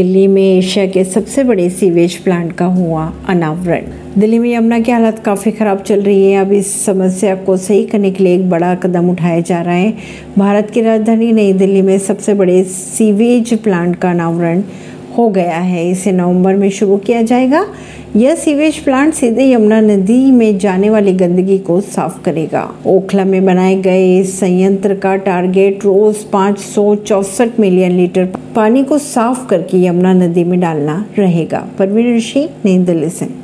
दिल्ली में एशिया के सबसे बड़े सीवेज प्लांट का हुआ अनावरण। दिल्ली में यमुना की हालत काफ़ी ख़राब चल रही है। अब इस समस्या को सही करने के लिए एक बड़ा कदम उठाया जा रहा है। भारत की राजधानी नई दिल्ली में सबसे बड़े सीवेज प्लांट का अनावरण हो गया है। इसे नवंबर में शुरू किया जाएगा। यह सीवेज प्लांट सीधे यमुना नदी में जाने वाली गंदगी को साफ़ करेगा। ओखला में बनाए गए इस संयंत्र का टारगेट रोज पाँच मिलियन लीटर पानी को साफ़ करके यमुना नदी में डालना रहेगा। परवीन ऋषि, नई दिल्ली से।